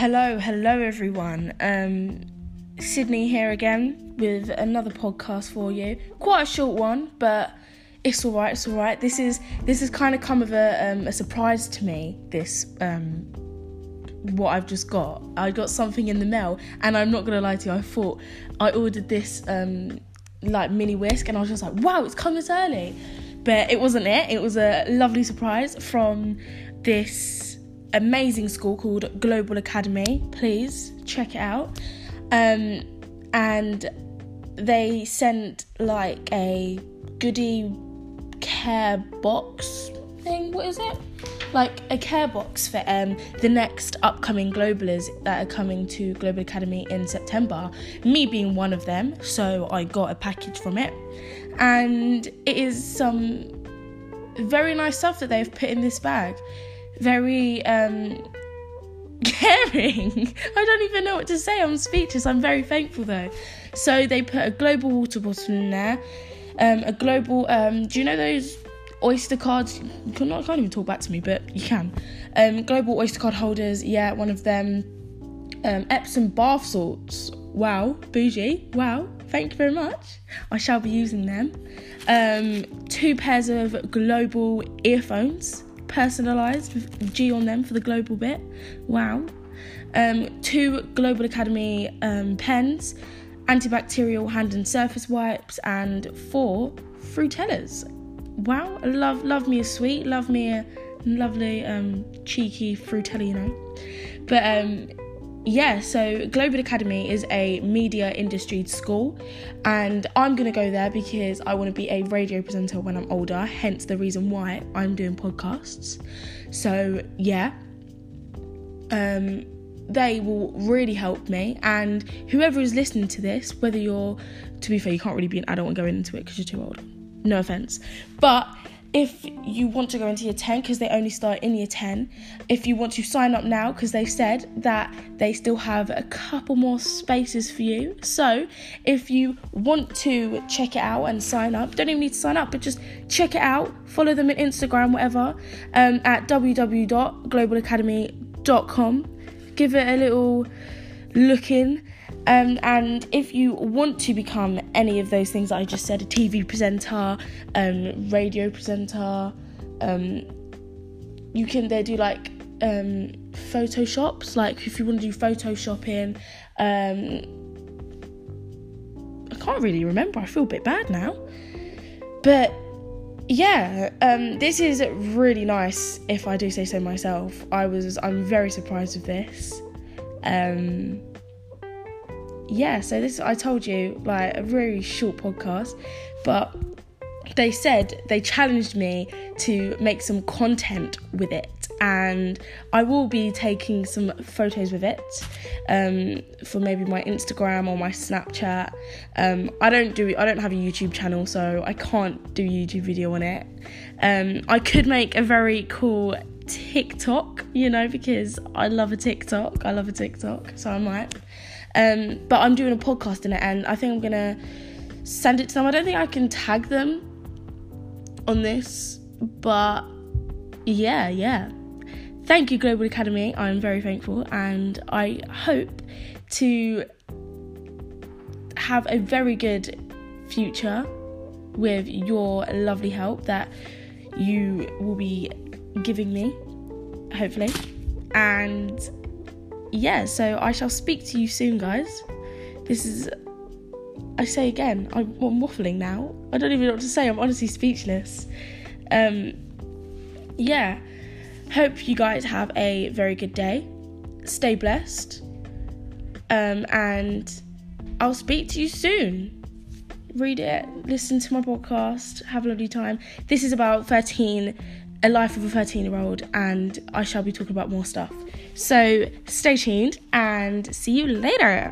Hello, hello everyone. Um, Sydney here again with another podcast for you. Quite a short one, but it's all right. It's all right. This is this has kind of come of a, um, a surprise to me. This um, what I've just got. I got something in the mail, and I'm not gonna lie to you. I thought I ordered this um, like mini whisk, and I was just like, wow, it's come this early. But it wasn't it. It was a lovely surprise from this amazing school called Global Academy. Please check it out. Um, and they sent like a goodie care box thing. What is it? Like a care box for um, the next upcoming Globalers that are coming to Global Academy in September. Me being one of them, so I got a package from it, and it is some very nice stuff that they've put in this bag. Very um, caring. I don't even know what to say. I'm speechless. I'm very thankful though. So they put a global water bottle in there, um, a global. Um, do you know those Oyster cards? You can't, can't even talk back to me, but you can. Um, global Oyster card holders. Yeah, one of them. Um, Epsom bath salts. Wow, bougie. Wow, thank you very much. I shall be using them. Um, two pairs of global earphones personalised with G on them for the global bit. Wow. Um, two Global Academy um, pens, antibacterial hand and surface wipes, and four Fruittellas. Wow, love love me a sweet, love me a lovely um, cheeky Fruittella, you know. But um, yeah, so Global Academy is a media industry school, and I'm gonna go there because I want to be a radio presenter when I'm older, hence the reason why I'm doing podcasts. So, yeah, um, they will really help me, and whoever is listening to this, whether you're, to be fair, you can't really be an adult and go into it because you're too old, no offense, but if you want to go into year 10 because they only start in year 10 if you want to sign up now because they've said that they still have a couple more spaces for you. So if you want to check it out and sign up don't even need to sign up but just check it out. Follow them on instagram whatever um, at www.globalacademy.com give it a little look in um, and if you want to become any of those things that I just said, a TV presenter, um, radio presenter, um, you can they do like um, photoshops. Like if you want to do photoshopping, um, I can't really remember. I feel a bit bad now, but yeah, um, this is really nice. If I do say so myself, I was I'm very surprised with this. Um, yeah, so this I told you like a very short podcast, but they said they challenged me to make some content with it and I will be taking some photos with it um, for maybe my Instagram or my Snapchat. Um, I don't do I don't have a YouTube channel, so I can't do YouTube video on it. Um, I could make a very cool TikTok, you know, because I love a TikTok. I love a TikTok, so I might. Um, but I'm doing a podcast in it, and I think I'm gonna send it to them. I don't think I can tag them on this, but yeah, yeah. Thank you, Global Academy. I'm very thankful, and I hope to have a very good future with your lovely help that you will be giving me, hopefully. And yeah, so I shall speak to you soon, guys. This is, I say again, I'm, I'm waffling now. I don't even know what to say. I'm honestly speechless. Um, yeah, hope you guys have a very good day. Stay blessed. Um, and I'll speak to you soon. Read it, listen to my podcast, have a lovely time. This is about 13, a life of a 13 year old, and I shall be talking about more stuff. So stay tuned and see you later.